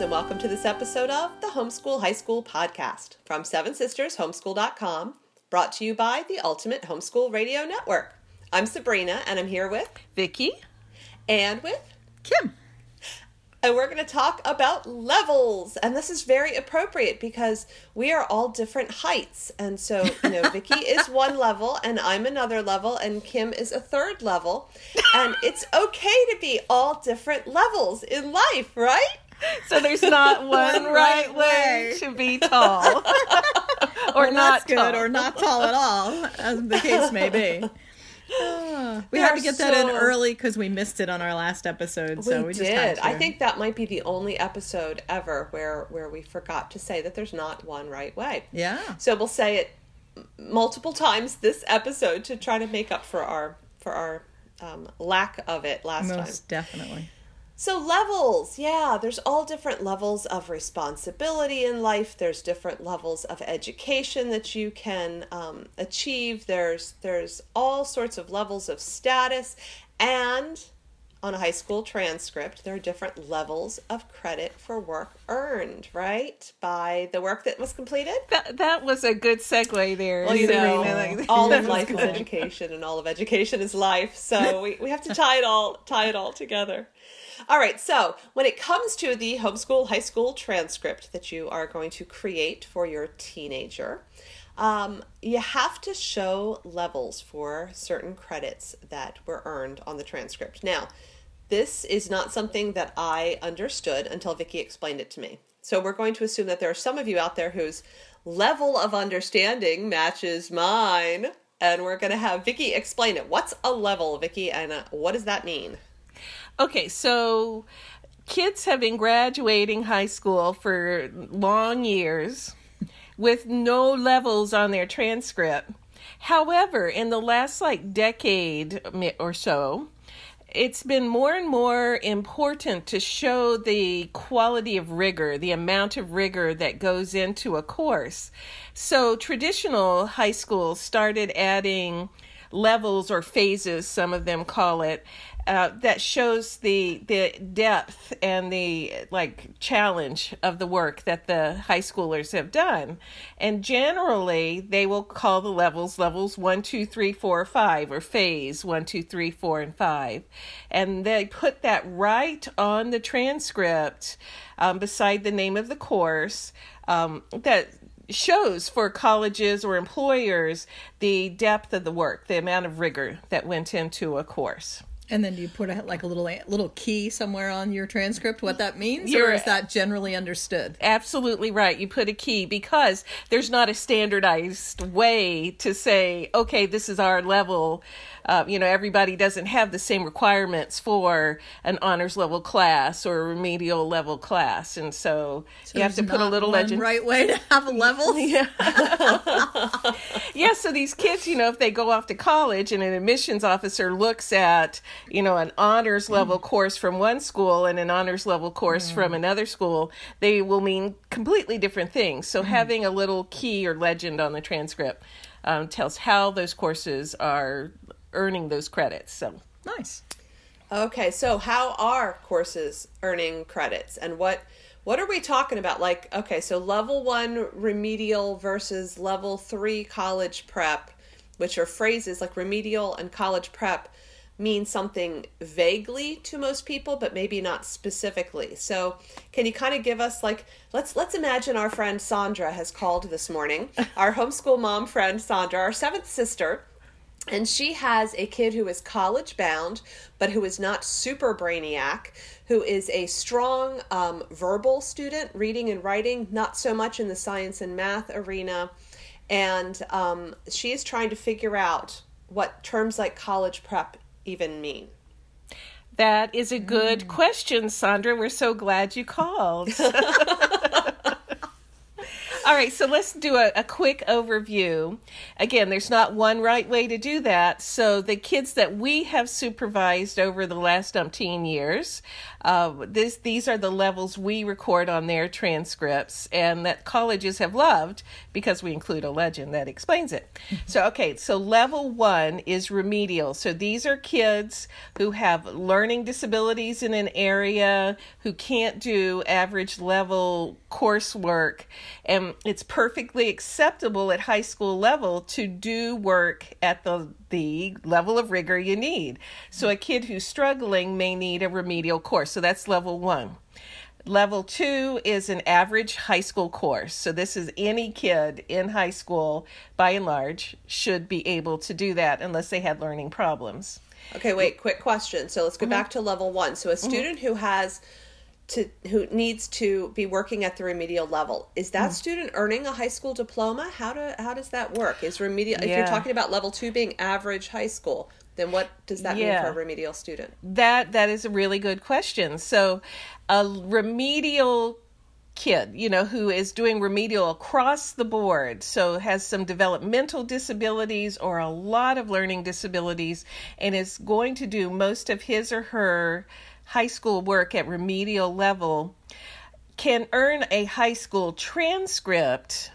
Friends, and welcome to this episode of the Homeschool High School Podcast from Seven Sisters Homeschool.com, brought to you by the Ultimate Homeschool Radio Network. I'm Sabrina, and I'm here with Vicki and with Kym. And we're going to talk about levels. And this is very appropriate because we are all different heights. And so, you know, Vicki is one level and I'm another level and Kym is a third level. And it's okay to be all different levels in life, right? So there's not one, right, right way. way to be tall. or, or not good tall. or not tall at all, as the case may be. we had to get so... that in early because we missed it on our last episode. So we, we did. I think that might be the only episode ever where where we forgot to say that there's not one right way. Yeah. So we'll say it multiple times this episode to try to make up for our for our um, lack of it last Most time. Most definitely. So, levels, yeah, there's all different levels of responsibility in life. There's different levels of education that you can um, achieve. There's there's all sorts of levels of status, and on a high school transcript, there are different levels of credit for work earned, right? By the work that was completed. That, that was a good segue there. Well, you know, all of life is education, and all of education is life. So we, we have to tie it all tie it all together. All right, so when it comes to the homeschool high school transcript that you are going to create for your teenager, um, you have to show levels for certain credits that were earned on the transcript. Now, this is not something that I understood until Vicki explained it to me. So we're going to assume that there are some of you out there whose level of understanding matches mine, and we're going to have Vicki explain it. What's a level, Vicki, and uh, what does that mean? Okay, so kids have been graduating high school for long years with no levels on their transcript. However, in the last like decade or so, it's been more and more important to show the quality of rigor, the amount of rigor that goes into a course. So, traditional high schools started adding levels or phases, some of them call it, uh, that shows the the depth and the like challenge of the work that the high schoolers have done and generally they will call the levels levels one two three four five or phase one two three four and five and they put that right on the transcript um, beside the name of the course um, that shows for colleges or employers the depth of the work, the amount of rigor that went into a course. And then do you put a, like a little little key somewhere on your transcript what that means, You're or is that generally understood? Absolutely right. You put a key because there's not a standardized way to say, okay, this is our level uh, you know, everybody doesn't have the same requirements for an honors level class or a remedial level class, and so, so you have to put a little legend. Right way to have a level. yeah. yeah. So these kids, you know, if they go off to college and an admissions officer looks at, you know, an honors level mm. course from one school and an honors level course mm. from another school, they will mean completely different things. So mm. having a little key or legend on the transcript um, tells how those courses are earning those credits. So nice. Okay, so how are courses earning credits, and what what are we talking about? Like, okay, so level one remedial versus level three college prep, which are phrases like remedial and college prep mean something vaguely to most people but maybe not specifically so can you kind of give us like let's let's imagine our friend sandra has called this morning our homeschool mom friend sandra our seventh sister and she has a kid who is college bound, but who is not super brainiac, who is a strong um, verbal student, reading and writing, not so much in the science and math arena. And um, she is trying to figure out what terms like college prep even mean. That is a good mm. question, Sandra. We're so glad you called. All right, so let's do a, a, quick overview. Again, there's not one right way to do that. So, the kids that we have supervised over the last umpteen years, uh, this, these are the levels we record on their transcripts and that colleges have loved because we include a legend that explains it. so, okay, so level one is remedial. So, these are kids who have learning disabilities in an area, who can't do average level coursework and it's perfectly acceptable at high school level to do work at the the level of rigor you need. So a kid who's struggling may need a remedial course. So that's level 1. Level 2 is an average high school course. So this is any kid in high school by and large should be able to do that unless they had learning problems. Okay, wait, quick question. So let's go mm-hmm. back to level 1. So a mm-hmm. student mm-hmm. who has to who needs to be working at the remedial level is that mm. student earning a high school diploma how do how does that work is remedial yeah. if you're talking about level 2 being average high school then what does that yeah. mean for a remedial student that that is a really good question so a remedial kid, you know, who is doing remedial across the board, so has some developmental disabilities or a lot of learning disabilities, and is going to do most of his or her high school work at remedial level can earn a high school transcript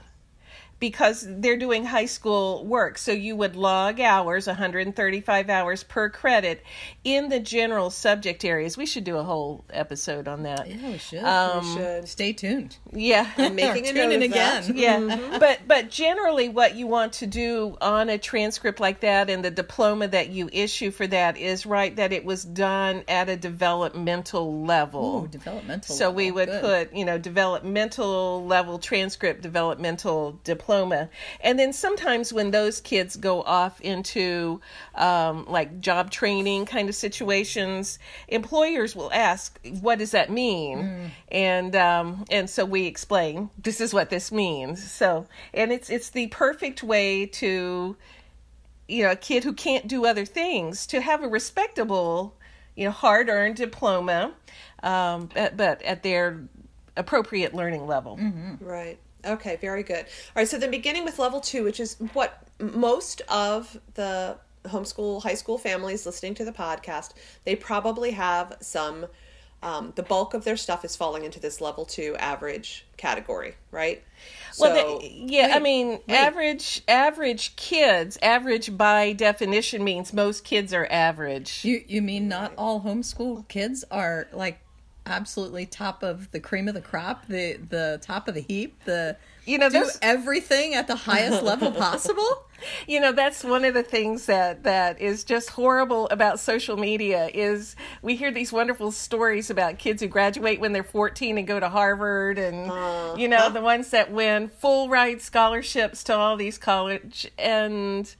because they're doing high school work. So you would log hours, 135 hours per credit, in the general subject areas. We should do a whole episode on that. Yeah, we should. Um, we should. Stay tuned. Yeah, I'm making a note in again. Yeah, mm-hmm. but but generally, what you want to do on a transcript like that and the diploma that you issue for that is right that it was done at a developmental level. Ooh, developmental. So level. we would Good. put you know developmental level transcript, developmental diploma diploma. And then sometimes when those kids go off into um, like job training kind of situations, employers will ask, "What does that mean?" Mm. And um, and so we explain, "This is what this means." So and it's it's the perfect way to you know a kid who can't do other things to have a respectable you know hard earned diploma um, but, but at their appropriate learning level. Mm-hmm. Right. Okay, very good. All right, so then beginning with level two, which is what most of the homeschool high school families listening to the podcast, they probably have some. Um, the bulk of their stuff is falling into this level two average category, right? Well, the, yeah, wait, I mean, wait. average average kids. Average by definition means most kids are average. You you mean not all homeschool kids are like absolutely top of the cream of the crop, the the top of the heap, the you know do everything at the highest level possible. You know, that's one of the things that that is just horrible about social media is we hear these wonderful stories about kids who graduate when they're 14 and go to Harvard and uh, you know, the ones that win full ride scholarships to all these college and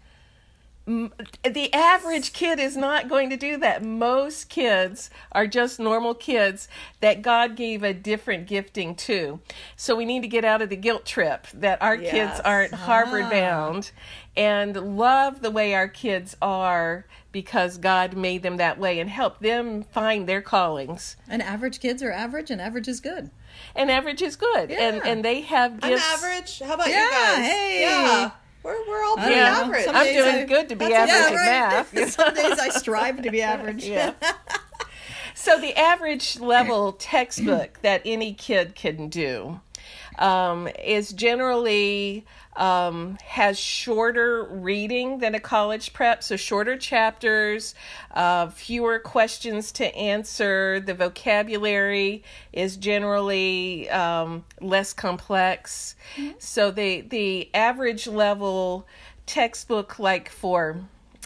the average kid is not going to do that. Most kids are just normal kids that God gave a different gifting to. So we need to get out of the guilt trip that our yes. kids aren't Harvard ah. bound and love the way our kids are because God made them that way and help them find their callings. And average kids are average and average is good. And average is good. Yeah. And and they have gifts. I'm average. How about yeah, you guys? Hey. Yeah. We're, we're all pretty average. I'm doing I, good to be average yeah, right. math. Some days I strive to be average. Yeah. so the average level textbook that any kid can do um, is generally um, has shorter reading than a college prep, so shorter chapters, uh, fewer questions to answer. The vocabulary is generally um, less complex. Mm-hmm. So the the average level textbook, like for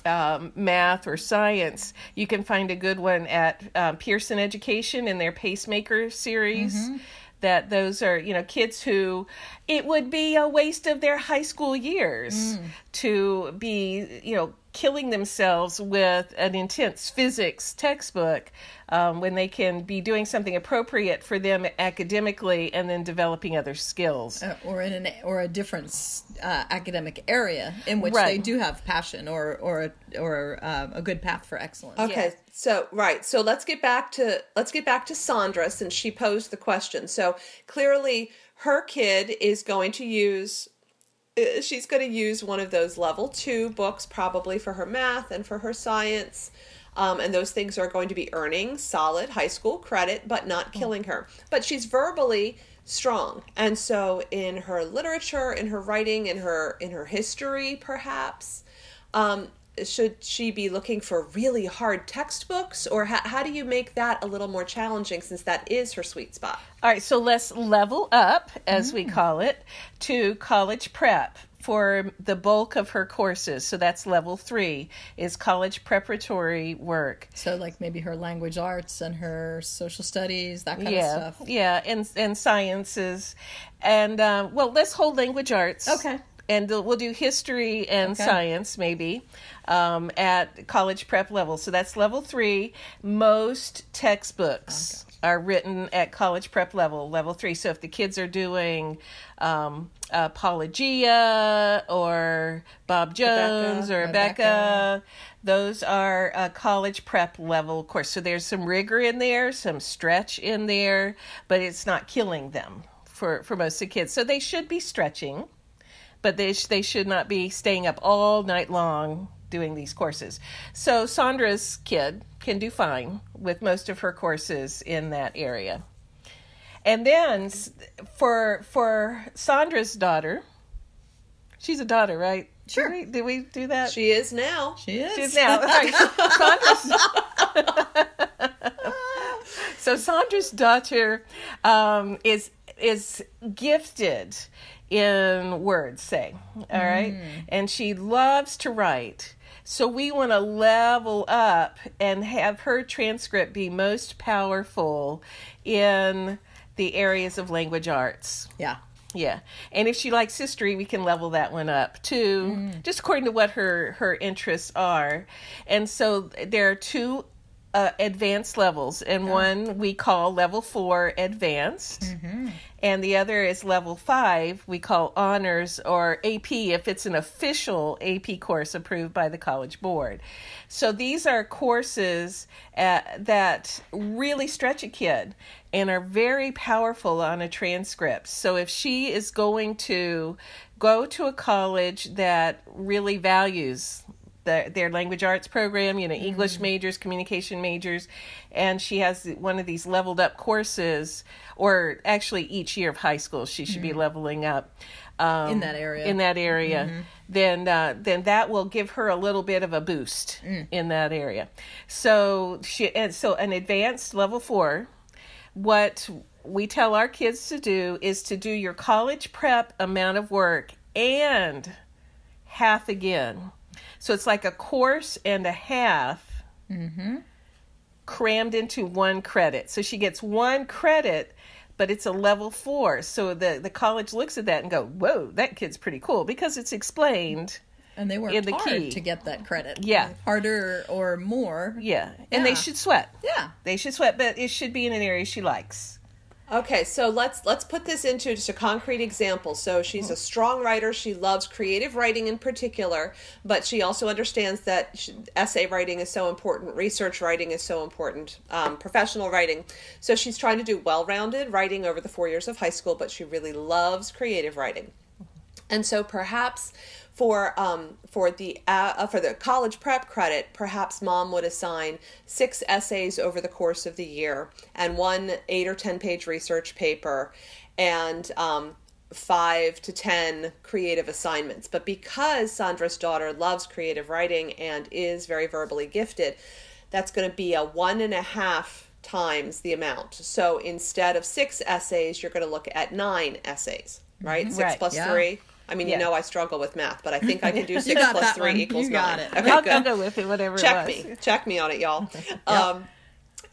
um, math or science, you can find a good one at uh, Pearson Education in their Pacemaker series. Mm-hmm that those are you know kids who it would be a waste of their high school years mm. to be you know killing themselves with an intense physics textbook um, when they can be doing something appropriate for them academically and then developing other skills. Uh, or in an or a different uh, academic area in which right. they do have passion or or or uh, a good path for excellence. Okay so right so let's get back to let's get back to sandra since she posed the question. So clearly her kid is going to use she's going to use one of those level two books probably for her math and for her science. Um, and those things are going to be earning solid high school credit, but not killing her. But she's verbally strong, and so in her literature, in her writing, in her in her history, perhaps, um, should she be looking for really hard textbooks? Or how, how do you make that a little more challenging since that is her sweet spot? All right so let's level up as mm. we call it to college prep for the bulk of her courses. So that's level three is college preparatory work. So like maybe her language arts and her social studies that kind yeah, of stuff. yeah and and sciences. And uh, well let's hold language arts. Okay and we'll do history and okay. science maybe um, at college prep level. So that's level three. Most textbooks oh, are written at college prep level, level three. So if the kids are doing um, Apologia or Bob Jones Abeka, or Abeka, Abeka, those are a college prep level course. So there's some rigor in there, some stretch in there, but it's not killing them for, for most of the kids. So they should be stretching but they sh- they should not be staying up all night long doing these courses. So Sandra's kid can do fine with most of her courses in that area. And then for for Sandra's daughter, she's a daughter, right? Sure. Did we, did we do that? She is now. She is. She's now. Sandra's, so Sandra's daughter um, is is gifted in words, say. All right? Mm. And she loves to write. So we want to level up and have her transcript be most powerful in the areas of language arts. Yeah. Yeah. And if she likes history, we can level that one up too, mm. just according to what her her interests are. And so there are two uh, advanced levels, and yeah. one we call level four advanced, mm-hmm. and the other is level five we call honors or AP if it's an official AP course approved by the College Board. So these are courses uh, that really stretch a kid and are very powerful on a transcript. So if she is going to go to a college that really values the, their language arts program, you know, mm-hmm. English majors, communication majors, and she has one of these leveled up courses, or actually each year of high school she should mm-hmm. be leveling up um, in that area. In that area, mm-hmm. then uh, then that will give her a little bit of a boost mm. in that area. So she and so an advanced level four. What we tell our kids to do is to do your college prep amount of work and half again so it's like a course and a half mm-hmm. crammed into one credit. So she gets one credit, but it's a level four. So the, the college looks at that and go, whoa, that kid's pretty cool because it's explained. And they worked in the hard key. to get that credit. Yeah. Harder or more. Yeah. And yeah. they should sweat. Yeah. They should sweat, but it should be in an area she likes. Okay, so let's let's put this into just a concrete example. So she's a strong writer. She loves creative writing in particular, but she also understands that she, essay writing is so important, research writing is so important, um, professional writing. So she's trying to do well-rounded writing over the four years of high school, but she really loves creative writing. And so perhaps for um, for the uh, for the college prep credit, perhaps mom would assign six essays over the course of the year and one eight or ten page research paper, and um, five to ten creative assignments. But because Sandra's daughter loves creative writing and is very verbally gifted, that's going to be a one and a half times the amount. So instead of six essays, you're going to look at nine essays, right? Mm-hmm. Six right, plus yeah. three. I mean, yeah. you know, I struggle with math, but I think I can do six plus three one. equals you got nine. It. Okay, I'll, I'll, go with it, whatever. Check it me, check me on it, y'all. yep. um,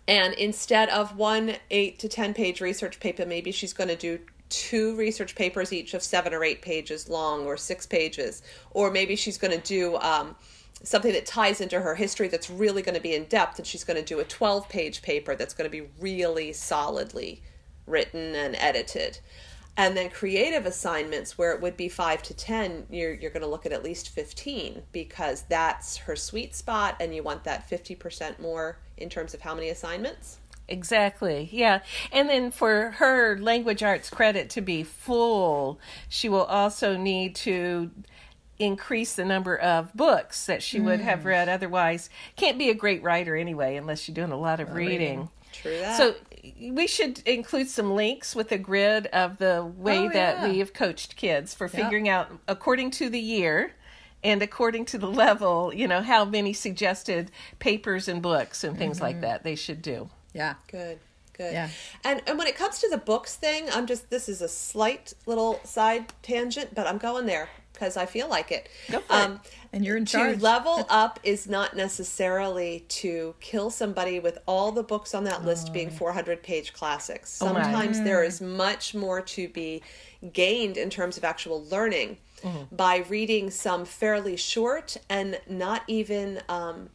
and instead of one eight to ten page research paper, maybe she's going to do two research papers each of seven or eight pages long, or six pages, or maybe she's going to do. Um, something that ties into her history that's really going to be in depth and she's going to do a 12 page paper that's going to be really solidly written and edited and then creative assignments where it would be 5 to 10 you're, you're going to look at at least 15 because that's her sweet spot and you want that 50% more in terms of how many assignments Exactly. Yeah. And then for her language arts credit to be full, she will also need to increase the number of books that she would have mm. read otherwise. Can't be a great writer anyway unless you're doing a lot of reading. reading. True that. So we should include some links with a grid of the way oh, that yeah. we have coached kids for figuring out according to the year and according to the level, you know, how many suggested papers and books and things mm-hmm. like that they should do. Yeah. Good. Good. Yeah. And and when it comes to the books thing, I'm just this is a slight little side tangent, but I'm going there because I feel like it. Go for um, it. And you're in charge. To level up is not necessarily to kill somebody with all the books on that list oh. being 400 page classics. Oh Sometimes oh there is much more to be gained in terms of actual learning mm-hmm. by reading some fairly short and not even um,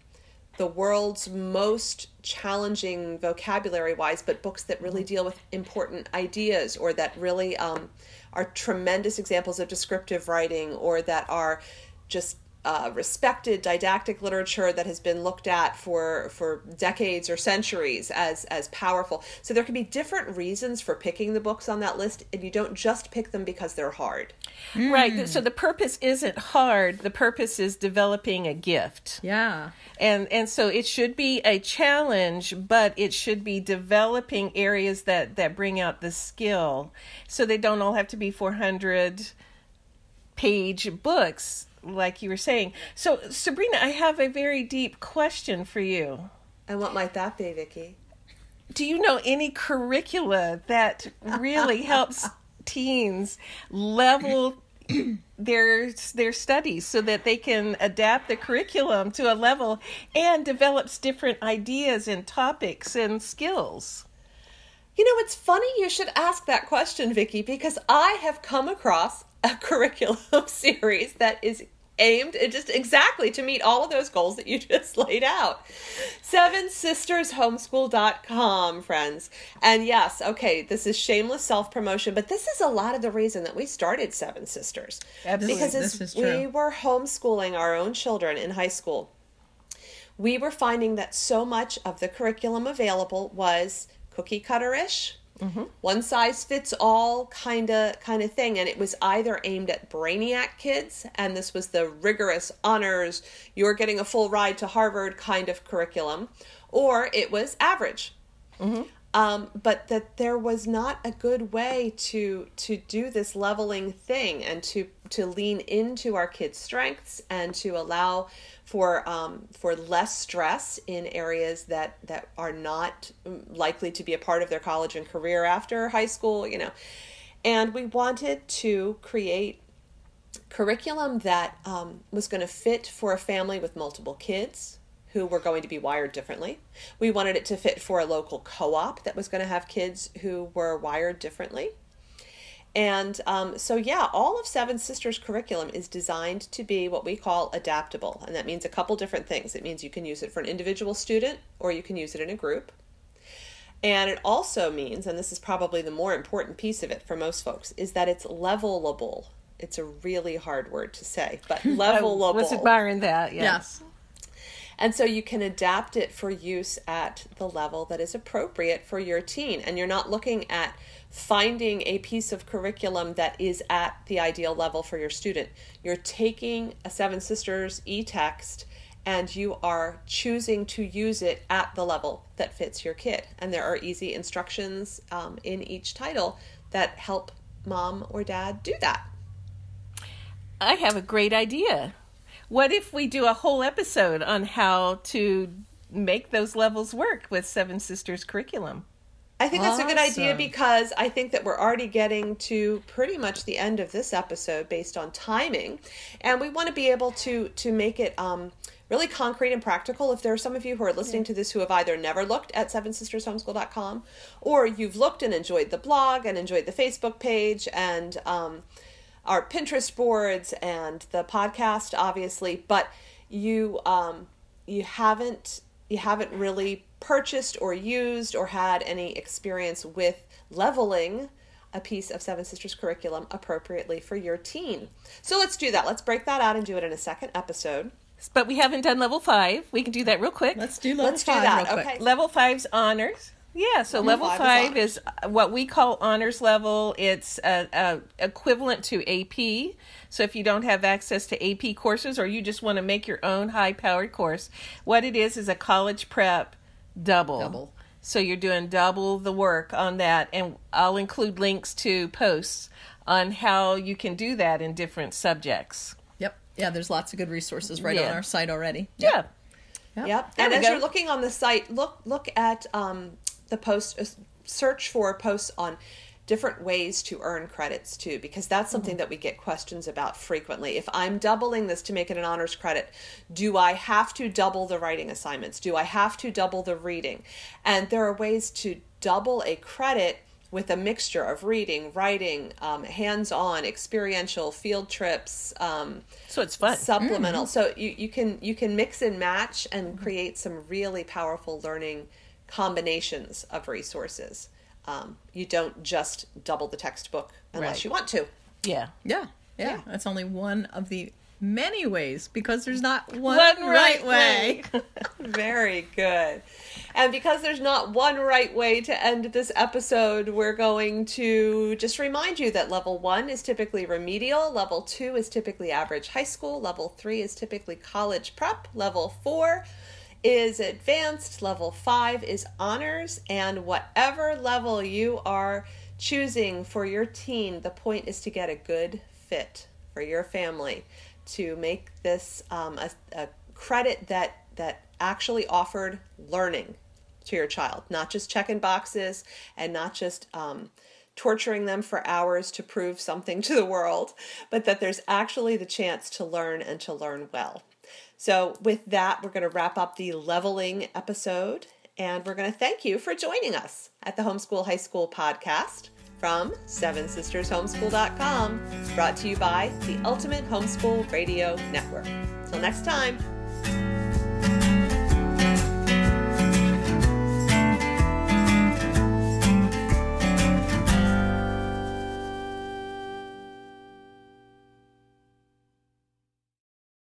the world's most challenging vocabulary wise, but books that really deal with important ideas or that really um, are tremendous examples of descriptive writing or that are just uh, respected didactic literature that has been looked at for for decades or centuries as as powerful. So there can be different reasons for picking the books on that list, and you don't just pick them because they're hard. Mm. Right. So the purpose isn't hard. The purpose is developing a gift. Yeah. And and so it should be a challenge, but it should be developing areas that that bring out the skill. So they don't all have to be 400 page books like you were saying. So, Sabrina, I have a very deep question for you. And what might that be, Vicki? Do you know any curricula that really helps teens level their their studies so that they can adapt the curriculum to a level and develops different ideas and topics and skills? You know, it's funny you should ask that question, Vicki, because I have come across a curriculum series that is aimed just exactly to meet all of those goals that you just laid out. Seven Sisters Homeschool.com, friends. And yes, okay, this is shameless self promotion, but this is a lot of the reason that we started Seven Sisters. Absolutely. Because we were homeschooling our own children in high school, we were finding that so much of the curriculum available was cookie cutter ish Mm-hmm. One size fits all kind of kind of thing, and it was either aimed at brainiac kids, and this was the rigorous honors, you're getting a full ride to Harvard kind of curriculum, or it was average. Mm-hmm. Um, but that there was not a good way to to do this leveling thing and to to lean into our kids' strengths and to allow for um, for less stress in areas that that are not likely to be a part of their college and career after high school you know. And we wanted to create curriculum that um, was going to fit for a family with multiple kids who were going to be wired differently. We wanted it to fit for a local co op that was going to have kids who were wired differently. And um, so, yeah, all of Seven Sisters curriculum is designed to be what we call adaptable. And that means a couple different things. It means you can use it for an individual student or you can use it in a group. And it also means, and this is probably the more important piece of it for most folks, is that it's levelable. It's a really hard word to say, but levelable. I was admiring that, yes. yes. And so you can adapt it for use at the level that is appropriate for your teen. And you're not looking at finding a piece of curriculum that is at the ideal level for your student. You're taking a Seven Sisters e text and you are choosing to use it at the level that fits your kid. And there are easy instructions um, in each title that help mom or dad do that. I have a great idea. What if we do a whole episode on how to make those levels work with Seven Sisters curriculum? I think that's awesome. a good idea because I think that we're already getting to pretty much the end of this episode based on timing, and we want to be able to to make it um, really concrete and practical. If there are some of you who are listening to this who have either never looked at Seven Sisters sevensistershomeschool.com or you've looked and enjoyed the blog and enjoyed the Facebook page and um, our Pinterest boards and the podcast, obviously, but you um, you haven't you haven't really purchased or used or had any experience with leveling a piece of Seven Sisters curriculum appropriately for your teen. So let's do that. Let's break that out and do it in a second episode. But we haven't done level five. We can do that real quick. Let's do level let's five. Do that. Okay. Level five's honors. Yeah, so level, level five, five is, is, what we call honors level. It's a, a equivalent to AP. So if you don't have access to AP courses or you just want to make your own high powered course, what it is is a college prep double. Double. So you're doing double the work on that, and I'll include links to posts on how you can do that in different subjects. Yep. Yeah, there's lots of good resources right yeah. on our site already. Yep. Yeah. Yep. yep. And as go. you're looking on the site, look look at um, the post. Uh, search for posts on different ways to earn credits too because that's something mm-hmm. that we get questions about frequently if i'm doubling this to make it an honors credit do i have to double the writing assignments do i have to double the reading and there are ways to double a credit with a mixture of reading, writing, um, hands-on, experiential field trips. Um, so it's fun. Supplemental. Mm-hmm. So you, you can you can mix and match and mm-hmm. create some really powerful learning combinations of resources. Um, you don't just double the textbook unless right. you want to. Yeah. yeah. Yeah. Yeah. That's only one of the many ways because there's not one, one right, right, way. way. Very good. And because there's not one right way to end this episode, we're going to just remind you that level one is typically remedial, level two is typically average high school, level three is typically college prep, level four is advanced, level five is honors, and whatever level you are choosing for your teen, the point is to get a good fit for your family to make this um, a, a credit that that actually offered learning to your child, not just checking boxes and not just um, torturing them for hours to prove something to the world, but that there's actually the chance to learn and to learn well. So, with that, we're going to wrap up the leveling episode and we're going to thank you for joining us at the Homeschool High School podcast from Seven Sisters Homeschool.com, brought to you by the Ultimate Homeschool Radio Network. Till next time.